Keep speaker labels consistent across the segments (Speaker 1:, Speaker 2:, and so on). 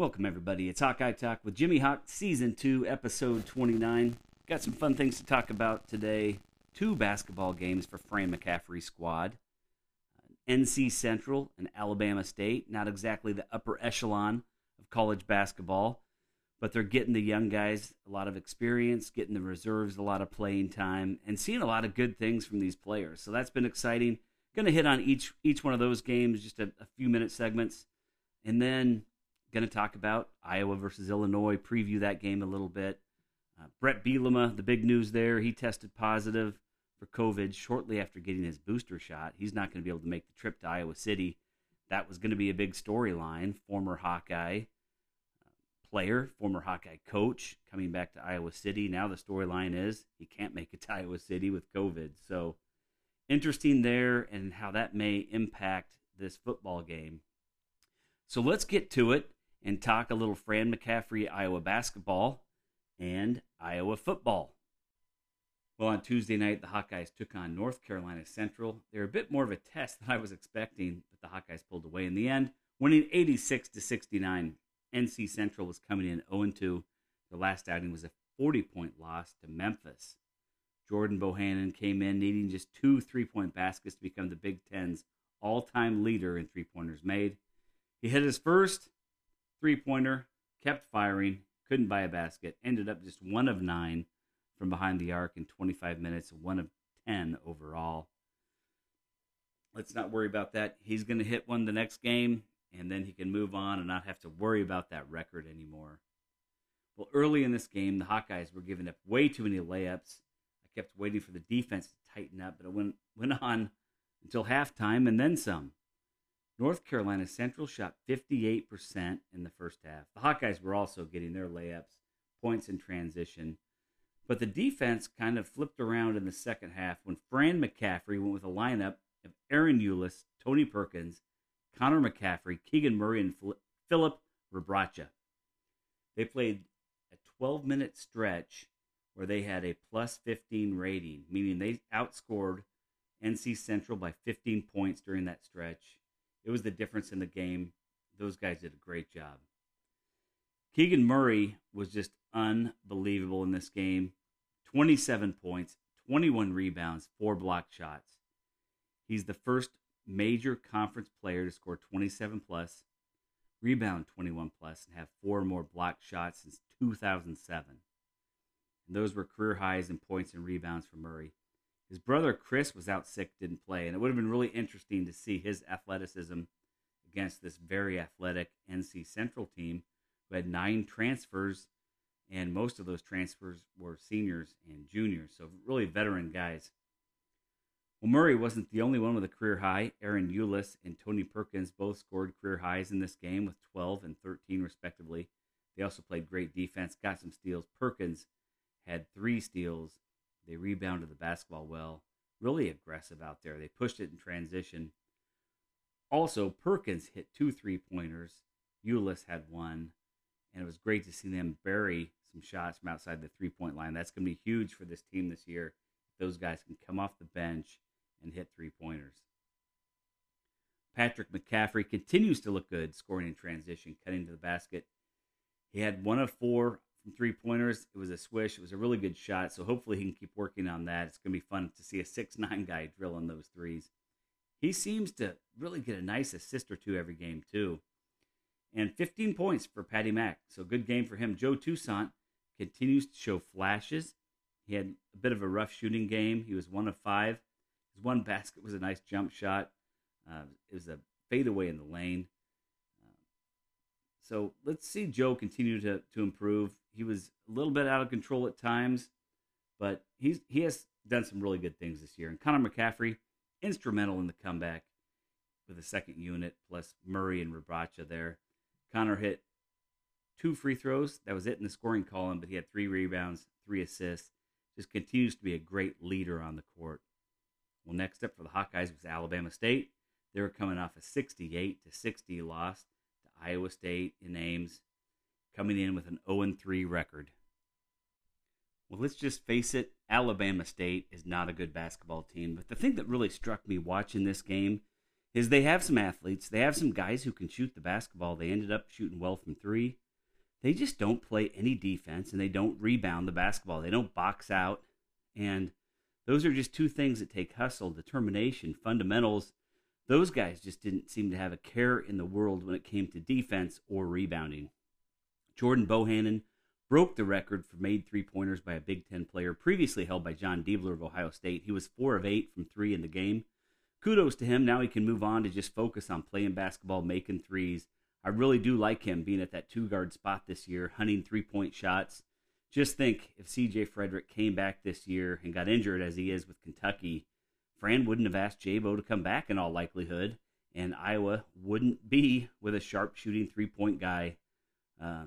Speaker 1: Welcome, everybody. It's Hawkeye Talk with Jimmy Hawk, Season 2, Episode 29. Got some fun things to talk about today. Two basketball games for Fran McCaffery's squad NC Central and Alabama State. Not exactly the upper echelon of college basketball, but they're getting the young guys a lot of experience, getting the reserves a lot of playing time, and seeing a lot of good things from these players. So that's been exciting. Going to hit on each each one of those games, just a, a few minute segments, and then going to talk about Iowa versus Illinois, preview that game a little bit. Uh, Bret Bielema, the big news there, he tested positive for COVID shortly after getting his booster shot. He's not going to be able to make the trip to Iowa City. That was going to be a big storyline. Former Hawkeye uh, player, former Hawkeye coach coming back to Iowa City. Now the storyline is he can't make it to Iowa City with COVID. So interesting there and how that may impact this football game. So let's get to it and talk a little Fran McCaffery Iowa basketball and Iowa football. Well, on Tuesday night, the Hawkeyes took on North Carolina Central. They were a bit more of a test than I was expecting, but the Hawkeyes pulled away in the end, winning 86 to 69. NC Central was coming in 0 2. Their last outing was a 40 point loss to Memphis. Jordan Bohannon came in needing just two three point baskets to become the Big Ten's all time leader in three pointers made. He hit his first three pointer, kept firing, couldn't buy a basket, ended up just one of nine from behind the arc in 25 minutes, one of 10 overall. Let's not worry about that. He's going to hit one the next game, and then he can move on and not have to worry about that record anymore. Well, early in this game, the Hawkeyes were giving up way too many layups. I kept waiting for the defense to tighten up, but it went, went on until halftime and then some. North Carolina Central shot 58% in the first half. The Hawkeyes were also getting their layups, points in transition. But the defense kind of flipped around in the second half when Fran McCaffery went with a lineup of Ahron Ulis, Tony Perkins, Connor McCaffery, Keegan Murray, and Filip Rebraca. They played a 12 minute stretch where they had a plus 15 rating, meaning they outscored NC Central by 15 points during that stretch it was the difference in the game. Those guys did a great job. Keegan Murray was just unbelievable in this game 27 points, 21 rebounds, four block shots. He's the first major conference player to score 27 plus, rebound 21 plus, and have four more block shots since 2007. And those were career highs in points and rebounds for Murray. His brother Chris was out sick, didn't play, and it would have been really interesting to see his athleticism against this very athletic NC Central team who had nine transfers, and most of those transfers were seniors and juniors, so really veteran guys. Well, Murray wasn't the only one with a career high. Ahron Ulis and Tony Perkins both scored career highs in this game with 12 and 13, respectively. They also played great defense, got some steals. Perkins had three steals they rebounded the basketball well. Really aggressive out there. They pushed it in transition. Also, Perkins hit two three pointers. Ulis had one. And it was great to see them bury some shots from outside the three point line. That's going to be huge for this team this year. Those guys can come off the bench and hit three pointers. Patrick McCaffery continues to look good, scoring in transition, cutting to the basket. He had one of four from three pointers. It was a swish. It was a really good shot. So hopefully he can keep working on that. It's going to be fun to see a six nine guy drilling those threes. He seems to really get a nice assist or two every game too. And 15 points for Patty Mack. So good game for him. Joe Toussaint continues to show flashes. He had a bit of a rough shooting game. He was one of five. His one basket was a nice jump shot. Uh, it was a fadeaway in the lane. So let's see Joe continue to, to improve. He was a little bit out of control at times, but he's he has done some really good things this year. And Connor McCaffery, instrumental in the comeback with the second unit, plus Murray and Rebraca there. Connor hit two free throws. That was it in the scoring column, but he had three rebounds, three assists. Just continues to be a great leader on the court. Well, next up for the Hawkeyes was Alabama State. They were coming off a 68 to 60 loss Iowa State in Ames, coming in with an 0 3 record. Well, let's just face it, Alabama State is not a good basketball team. But the thing that really struck me watching this game is they have some athletes. They have some guys who can shoot the basketball. They ended up shooting well from three. They just don't play any defense and they don't rebound the basketball. They don't box out. And those are just two things that take hustle, determination, fundamentals. Those guys just didn't seem to have a care in the world when it came to defense or rebounding. Jordan Bohannon broke the record for made three pointers by a Big Ten player previously held by Jon Diebler of Ohio State. He was four of eight from three in the game. Kudos to him. Now he can move on to just focus on playing basketball, making threes. I really do like him being at that two guard spot this year, hunting three point shots. Just think if CJ Frederick came back this year and got injured as he is with Kentucky, Fran wouldn't have asked Jabo to come back in all likelihood, and Iowa wouldn't be with a sharp shooting three point guy. Uh,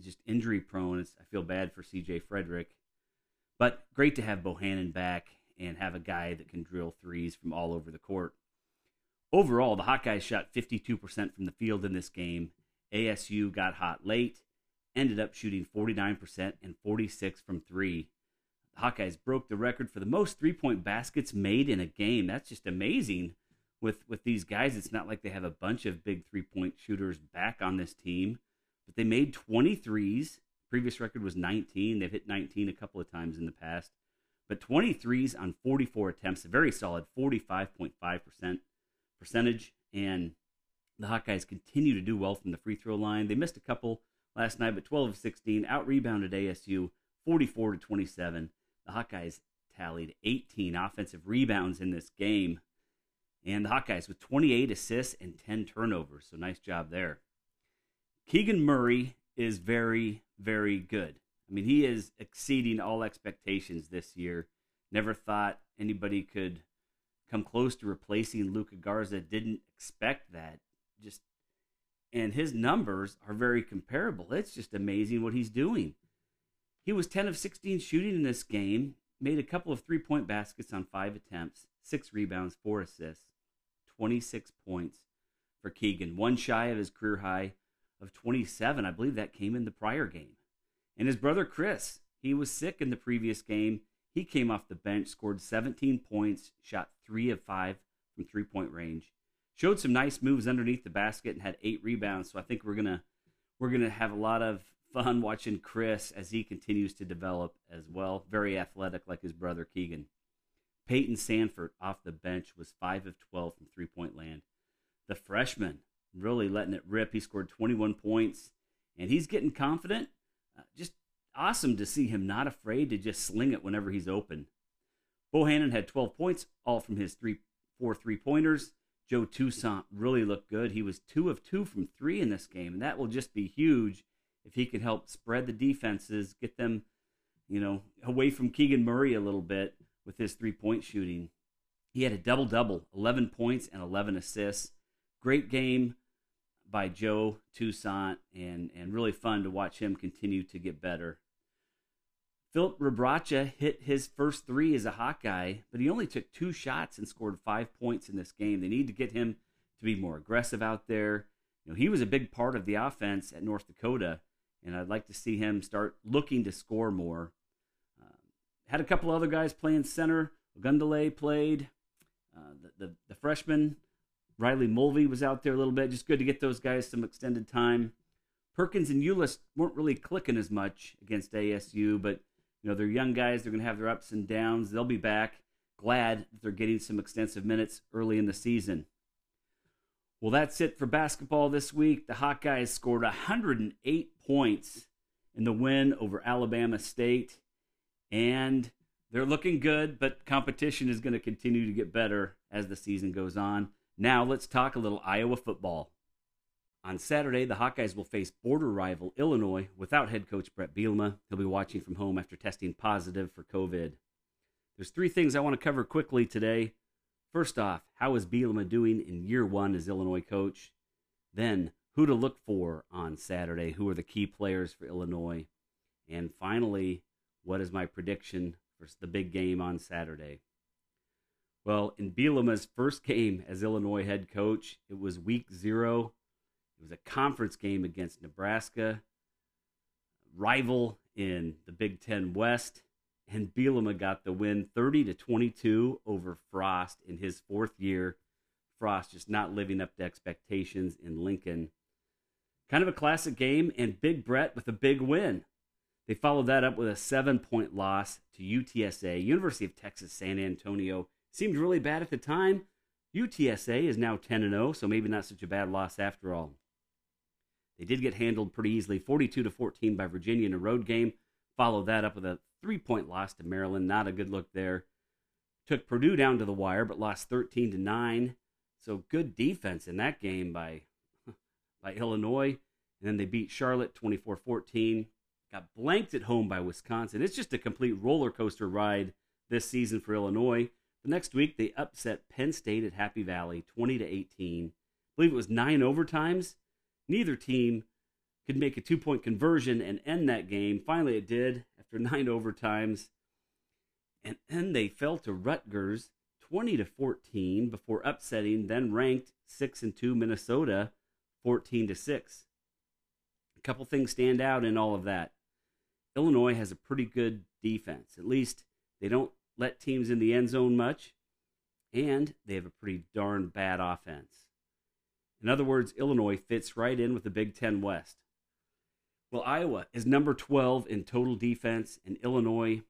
Speaker 1: just injury prone. It's, I feel bad for CJ Frederick. But great to have Bohannon back and have a guy that can drill threes from all over the court. Overall, the Hawkeyes shot 52% from the field in this game. ASU got hot late, ended up shooting 49% and 46 from 3. Hawkeyes broke the record for the most three-point baskets made in a game. That's just amazing. With with these guys, it's not like they have a bunch of big three-point shooters back on this team, but they made 23s. Previous record was 19. They've hit 19 a couple of times in the past. But 23s on 44 attempts, a very solid 45.5% percentage. And the Hawkeyes continue to do well from the free throw line. They missed a couple last night, but 12 of 16, out rebounded ASU 44 to 27. The Hawkeyes tallied 18 offensive rebounds in this game. And the Hawkeyes with 28 assists and 10 turnovers. So nice job there. Keegan Murray is very, very good. I mean, he is exceeding all expectations this year. Never thought anybody could come close to replacing Luka Garza. Didn't expect that. Just and his numbers are very comparable. It's just amazing what he's doing. He was 10 of 16 shooting in this game, made a couple of three point baskets on five attempts, six rebounds, four assists, 26 points for Keegan, one shy of his career high of 27. I believe that came in the prior game. And his brother Chris, he was sick in the previous game. He came off the bench, scored 17 points, shot three of five from three point range, showed some nice moves underneath the basket, and had eight rebounds. So I think we're gonna we're gonna have a lot of fun watching Chris as he continues to develop as well. Very athletic, like his brother Keegan. Payton Sandfort off the bench was five of 12 from three point land. The freshman really letting it rip. He scored 21 points, and he's getting confident. Uh, just awesome to see him not afraid to just sling it whenever he's open. Bohannon had 12 points, all from his three, four three pointers. Joe Toussaint really looked good. He was two of two from three in this game, and that will just be huge if he could help spread the defenses, get them, you know, away from Keegan Murray a little bit with his three point shooting. He had a double double, 11 points and 11 assists. Great game by Joe Toussaint, and, and really fun to watch him continue to get better. Filip Rebraca hit his first three as a Hawkeye, but he only took two shots and scored five points in this game. They need to get him to be more aggressive out there. You know, he was a big part of the offense at North Dakota, and I'd like to see him start looking to score more. Uh, had a couple other guys playing center. Ogundele played. Uh, the, the, the freshman Riley Mulvey was out there a little bit. Just good to get those guys some extended time. Perkins and Ulis weren't really clicking as much against ASU, but you know they're young guys. They're going to have their ups and downs. They'll be back. Glad that they're getting some extensive minutes early in the season. Well, that's it for basketball this week. The Hawkeyes scored 108 points in the win over Alabama State, and they're looking good. But competition is going to continue to get better as the season goes on. Now let's talk a little Iowa football. On Saturday, the Hawkeyes will face border rival Illinois without head coach Bret Bielema. He'll be watching from home after testing positive for COVID. There's three things I want to cover quickly today. First off, how is Bielema doing in year one as Illinois coach? Then, who to look for on Saturday? Who are the key players for Illinois? And finally, what is my prediction for the big game on Saturday? Well, in Bielema's first game as Illinois head coach, it was week zero. It was a conference game against Nebraska, rival in the Big Ten West, and Bielema got the win 30 to 22 over Frost in his fourth year. Frost just not living up to expectations in Lincoln. Kind of a classic game, and Big Brett with a big win. They followed that up with a seven point loss to UTSA. University of Texas San Antonio seemed really bad at the time. UTSA is now 10 0, so maybe not such a bad loss after all. They did get handled pretty easily, 42 to 14 by Virginia in a road game. Followed that up with a three point loss to Maryland. Not a good look there. Took Purdue down to the wire, but lost 13 to 9. So good defense in that game by, by Illinois. And then they beat Charlotte 24 14. Got blanked at home by Wisconsin. It's just a complete roller coaster ride this season for Illinois. The next week, they upset Penn State at Happy Valley 20 to 18. I believe it was nine overtimes. Neither team could make a two point conversion and end that game. Finally, it did after nine overtimes. And then they fell to Rutgers 20 to 14 before upsetting then ranked 6 and 2 Minnesota 14 to 6. A couple things stand out in all of that. Illinois has a pretty good defense. At least they don't let teams in the end zone much, and they have a pretty darn bad offense. In other words, Illinois fits right in with the Big Ten West. Well, Iowa is number 12 in total defense, and Illinois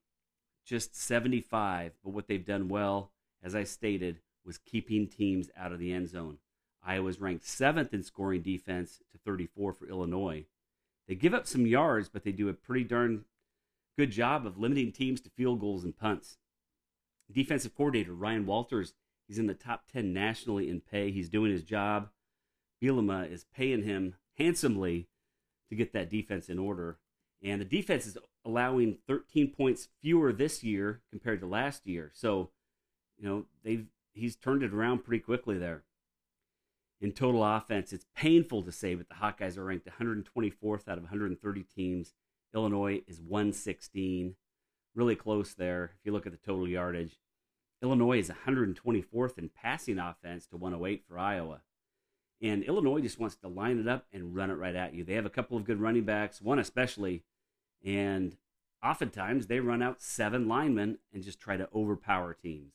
Speaker 1: just 75. But what they've done well, as I stated, was keeping teams out of the end zone. Iowa is ranked seventh in scoring defense to 34 for Illinois. They give up some yards, but they do a pretty darn good job of limiting teams to field goals and punts. Defensive coordinator Ryan Walters, he's in the top 10 nationally in pay. He's doing his job. Bielema is paying him handsomely to get that defense in order. And the defense is allowing 13 points fewer this year compared to last year. So, you know, they've he's turned it around pretty quickly there. In total offense, it's painful to say, but the Hawkeyes are ranked 124th out of 130 teams. Illinois is 116, really close there. If you look at the total yardage, Illinois is 124th in passing offense to 108 for Iowa. And Illinois just wants to line it up and run it right at you. They have a couple of good running backs, one especially, and oftentimes they run out seven linemen and just try to overpower teams.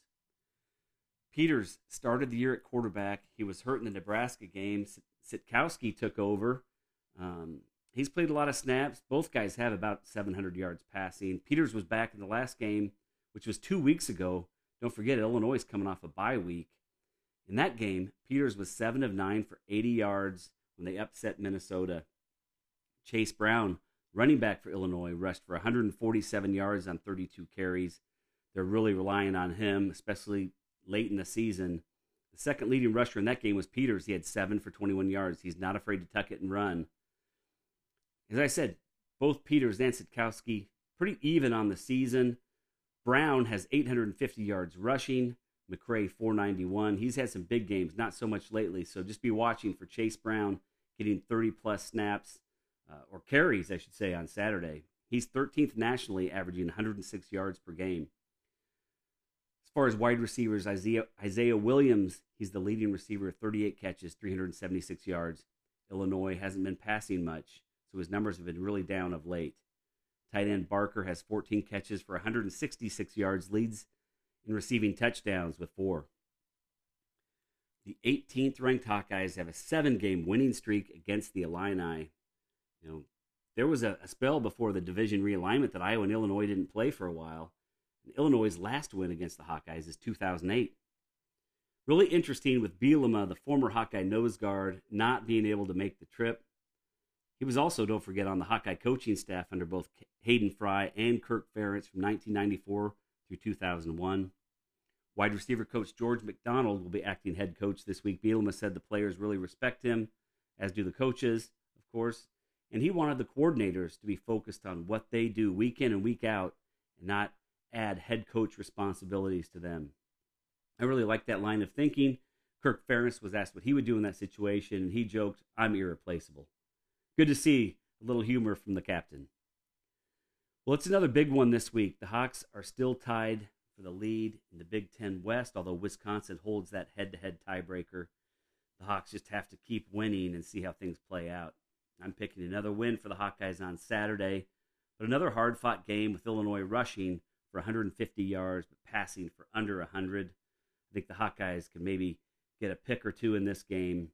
Speaker 1: Peters started the year at quarterback. He was hurt in the Nebraska game. Sitkowski took over. Um, he's played a lot of snaps. Both guys have about 700 yards passing. Peters was back in the last game, which was two weeks ago. Don't forget, Illinois is coming off a bye week. In that game, Peters was 7 of 9 for 80 yards when they upset Minnesota. Chase Brown, running back for Illinois, rushed for 147 yards on 32 carries. They're really relying on him, especially late in the season. The second leading rusher in that game was Peters. He had 7 for 21 yards. He's not afraid to tuck it and run. As I said, both Peters and Sitkowski pretty even on the season. Brown has 850 yards rushing. McCray 491. He's had some big games, not so much lately. So just be watching for Chase Brown getting 30 plus snaps uh, or carries, I should say, on Saturday. He's 13th nationally, averaging 106 yards per game. As far as wide receivers, Isaiah, Isaiah Williams, he's the leading receiver, 38 catches, 376 yards. Illinois hasn't been passing much, so his numbers have been really down of late. Tight end Barker has 14 catches for 166 yards, leads in receiving touchdowns with four. The 18th ranked Hawkeyes have a seven game winning streak against the Illini. You know, there was a, a, spell before the division realignment that Iowa and Illinois didn't play for a while. And Illinois' last win against the Hawkeyes is 2008. Really interesting with Bielema, the former Hawkeye nose guard, not being able to make the trip. He was also, don't forget, on the Hawkeye coaching staff under both Hayden Fry and Kirk Ferentz from 1994 through 2001. Wide receiver coach George McDonald will be acting head coach this week. Bielema said the players really respect him, as do the coaches, of course. And he wanted the coordinators to be focused on what they do week in and week out and not add head coach responsibilities to them. I really like that line of thinking. Kirk Ferentz was asked what he would do in that situation, and he joked, I'm irreplaceable. Good to see a little humor from the captain. Well, it's another big one this week. The Hawks are still tied for the lead in the Big Ten West, although Wisconsin holds that head to head tiebreaker. The Hawks just have to keep winning and see how things play out. I'm picking another win for the Hawkeyes on Saturday, but another hard fought game with Illinois rushing for 150 yards, but passing for under 100. I think the Hawkeyes can maybe get a pick or two in this game.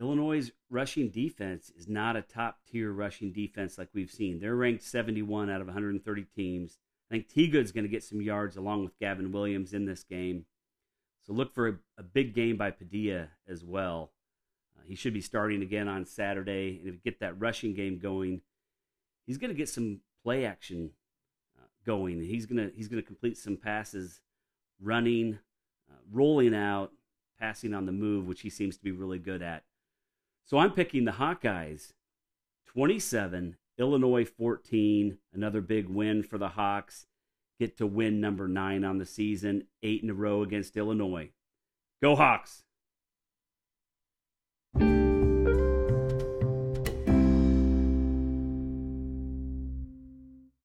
Speaker 1: Illinois' rushing defense is not a top tier rushing defense like we've seen. They're ranked 71 out of 130 teams. I think T Good's going to get some yards along with Gavin Williams in this game. So look for a, a big game by Padilla as well. Uh, he should be starting again on Saturday. And if you get that rushing game going, he's going to get some play action uh, going. He's going to he's going to complete some passes, running, uh, rolling out, passing on the move, which he seems to be really good at. So I'm picking the Hawkeyes 27, Illinois 14, another big win for the Hawks. Get to win number nine on the season, eight in a row against Illinois. Go Hawks!